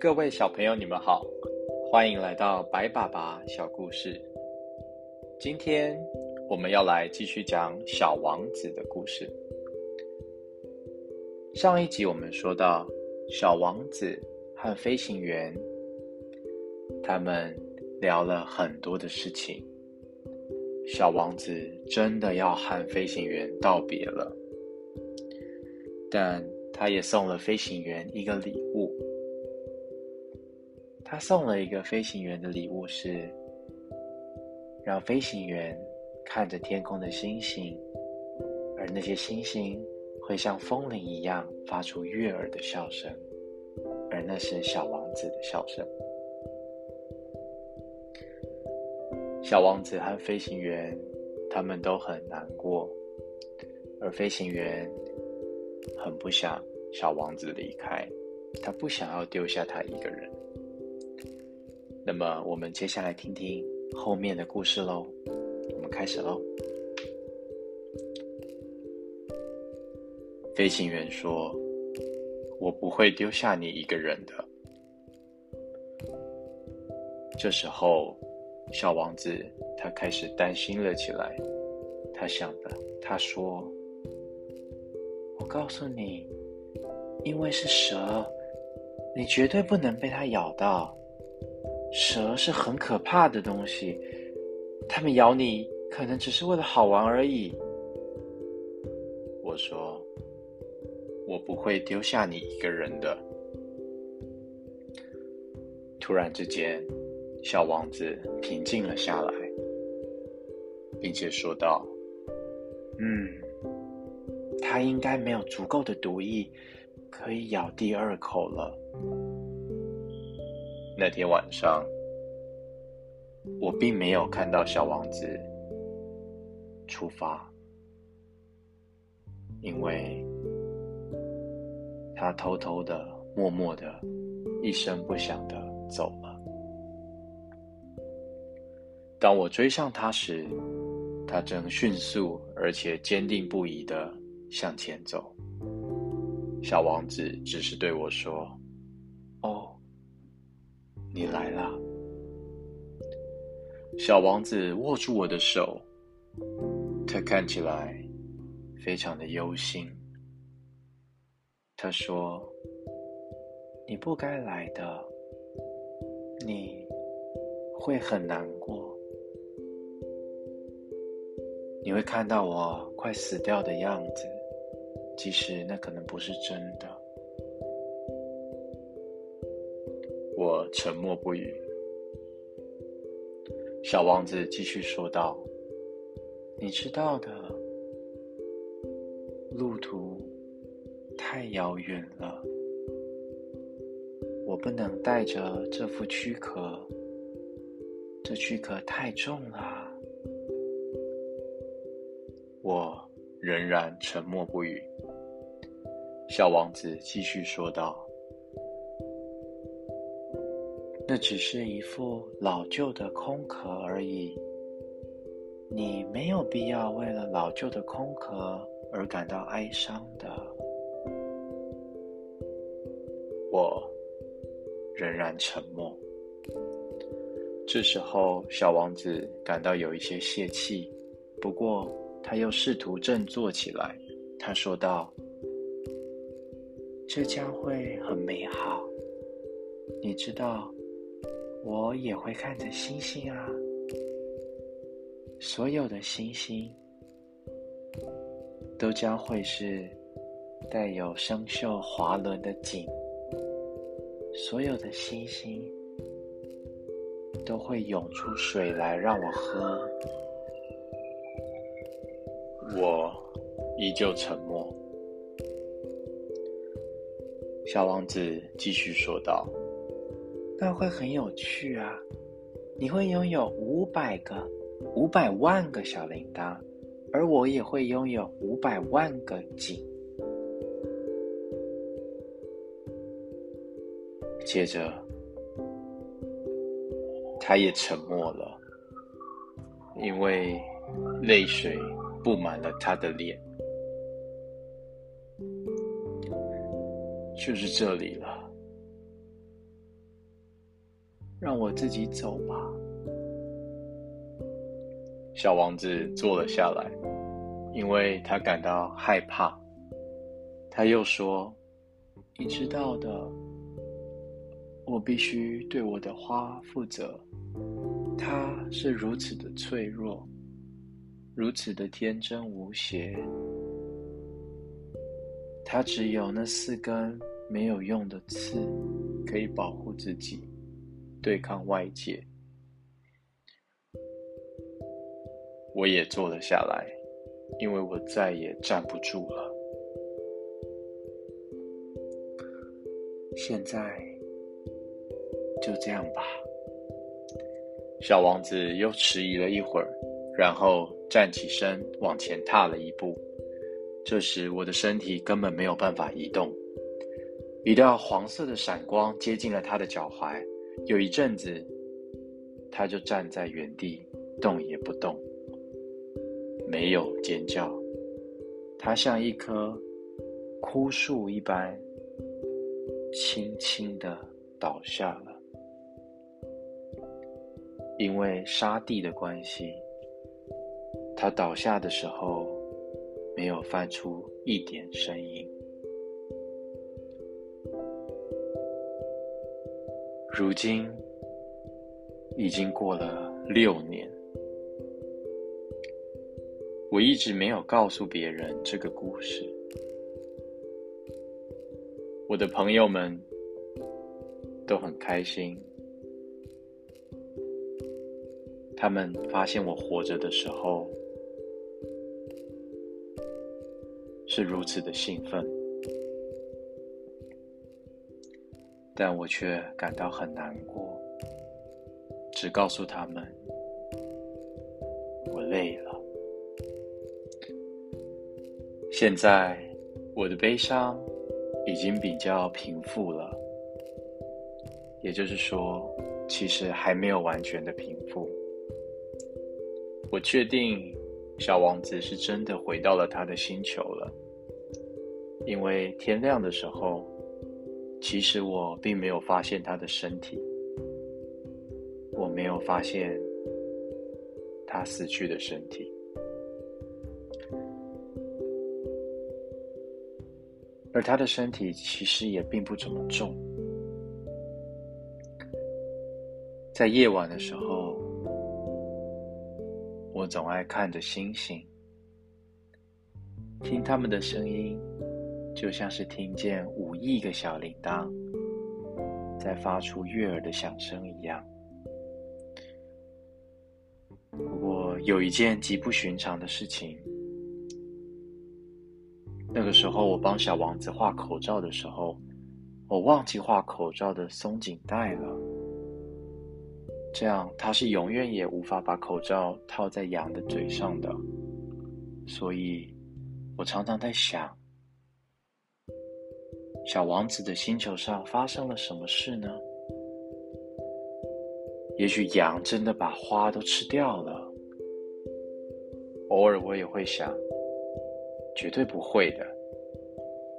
各位小朋友，你们好，欢迎来到白爸爸小故事。今天我们要来继续讲小王子的故事。上一集我们说到，小王子和飞行员他们聊了很多的事情。小王子真的要和飞行员道别了，但他也送了飞行员一个礼物。他送了一个飞行员的礼物，是让飞行员看着天空的星星，而那些星星会像风铃一样发出悦耳的笑声，而那是小王子的笑声。小王子和飞行员他们都很难过，而飞行员很不想小王子离开，他不想要丢下他一个人。那么，我们接下来听听后面的故事喽。我们开始喽。飞行员说：“我不会丢下你一个人的。”这时候，小王子他开始担心了起来。他想的，他说：“我告诉你，因为是蛇，你绝对不能被它咬到。”蛇是很可怕的东西，它们咬你可能只是为了好玩而已。我说，我不会丢下你一个人的。突然之间，小王子平静了下来，并且说道：“嗯，他应该没有足够的毒液，可以咬第二口了。”那天晚上，我并没有看到小王子出发，因为他偷偷的、默默的、一声不响的走了。当我追上他时，他正迅速而且坚定不移的向前走。小王子只是对我说。哦你来了，小王子握住我的手，他看起来非常的忧心。他说：“你不该来的，你会很难过，你会看到我快死掉的样子，即使那可能不是真的。”我沉默不语。小王子继续说道：“你知道的，路途太遥远了，我不能带着这副躯壳，这躯壳太重了。”我仍然沉默不语。小王子继续说道。那只是一副老旧的空壳而已，你没有必要为了老旧的空壳而感到哀伤的。我仍然沉默。这时候，小王子感到有一些泄气，不过他又试图振作起来。他说道：“这将会很美好，你知道。”我也会看着星星啊，所有的星星都将会是带有生锈滑轮的井，所有的星星都会涌出水来让我喝。我依旧沉默。小王子继续说道。那会很有趣啊！你会拥有五百个、五百万个小铃铛，而我也会拥有五百万个井。接着，他也沉默了。因为泪水布满了他的脸。就是这里了，让我自己走吧。小王子坐了下来，因为他感到害怕。他又说：“你知道的，我必须对我的花负责。它是如此的脆弱，如此的天真无邪。他只有那四根没有用的刺，可以保护自己，对抗外界。”我也坐了下来，因为我再也站不住了。现在就这样吧。小王子又迟疑了一会儿，然后站起身往前踏了一步。这时，我的身体根本没有办法移动。一道黄色的闪光接近了他的脚踝，有一阵子，他就站在原地，动也不动。没有尖叫，他像一棵枯树一般，轻轻的倒下了。因为沙地的关系，它倒下的时候没有发出一点声音。如今已经过了六年。我一直没有告诉别人这个故事。我的朋友们都很开心，他们发现我活着的时候是如此的兴奋，但我却感到很难过，只告诉他们我累了。现在，我的悲伤已经比较平复了，也就是说，其实还没有完全的平复。我确定，小王子是真的回到了他的星球了，因为天亮的时候，其实我并没有发现他的身体，我没有发现他死去的身体。而他的身体其实也并不怎么重。在夜晚的时候，我总爱看着星星，听他们的声音，就像是听见五亿个小铃铛在发出悦耳的响声一样。不过，有一件极不寻常的事情。那个时候，我帮小王子画口罩的时候，我忘记画口罩的松紧带了。这样，他是永远也无法把口罩套在羊的嘴上的。所以，我常常在想，小王子的星球上发生了什么事呢？也许羊真的把花都吃掉了。偶尔，我也会想。绝对不会的。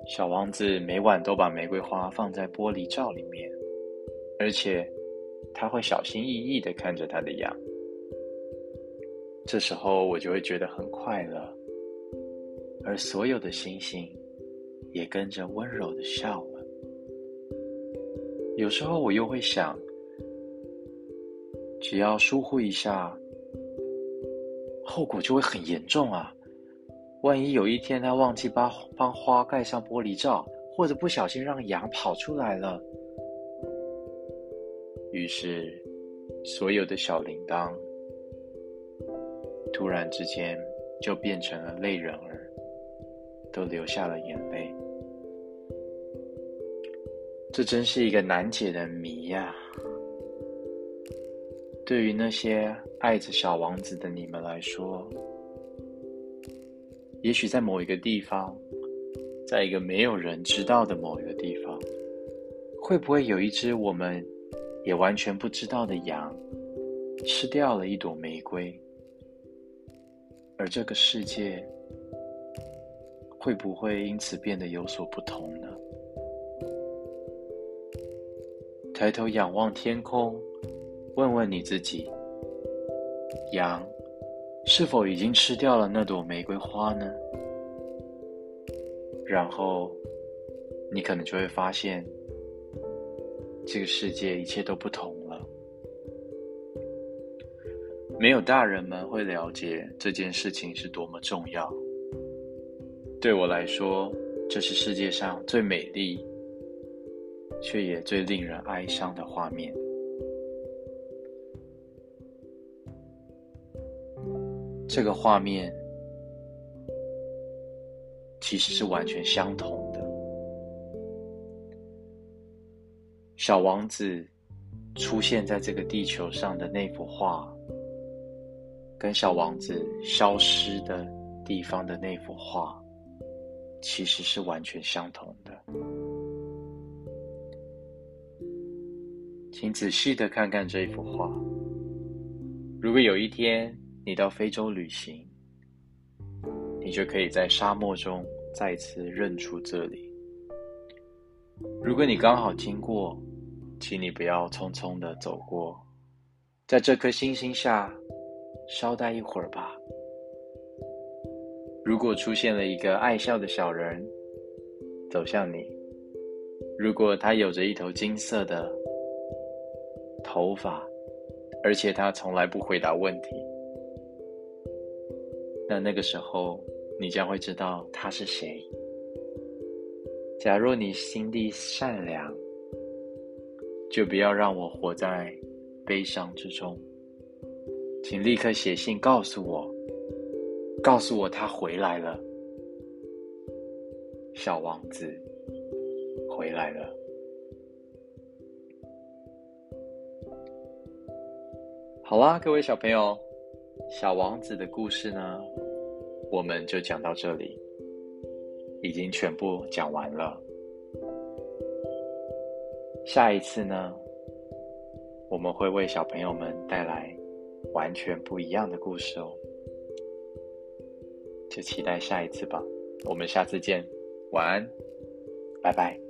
小王子每晚都把玫瑰花放在玻璃罩里面，而且他会小心翼翼的看着他的羊。这时候我就会觉得很快乐，而所有的星星也跟着温柔的笑了。有时候我又会想，只要疏忽一下，后果就会很严重啊。万一有一天他忘记把帮花盖上玻璃罩，或者不小心让羊跑出来了，于是所有的小铃铛突然之间就变成了泪人儿，都流下了眼泪。这真是一个难解的谜呀！对于那些爱着小王子的你们来说。也许在某一个地方，在一个没有人知道的某一个地方，会不会有一只我们也完全不知道的羊，吃掉了一朵玫瑰，而这个世界会不会因此变得有所不同呢？抬头仰望天空，问问你自己：羊是否已经吃掉了那朵玫瑰花呢？然后，你可能就会发现，这个世界一切都不同了。没有大人们会了解这件事情是多么重要。对我来说，这是世界上最美丽。却也最令人哀伤的画面。这个画面其实是完全相同的。小王子出现在这个地球上的那幅画，跟小王子消失的地方的那幅画，其实是完全相同的。请仔细的看看这一幅画。如果有一天你到非洲旅行，你就可以在沙漠中再次认出这里。如果你刚好经过，请你不要匆匆的走过，在这颗星星下稍待一会儿吧。如果出现了一个爱笑的小人走向你，如果他有着一头金色的。头发，而且他从来不回答问题。那那个时候，你将会知道他是谁。假若你心地善良，就不要让我活在悲伤之中。请立刻写信告诉我，告诉我他回来了，小王子回来了。好啦，各位小朋友，小王子的故事呢，我们就讲到这里，已经全部讲完了。下一次呢，我们会为小朋友们带来完全不一样的故事哦，就期待下一次吧。我们下次见，晚安，拜拜。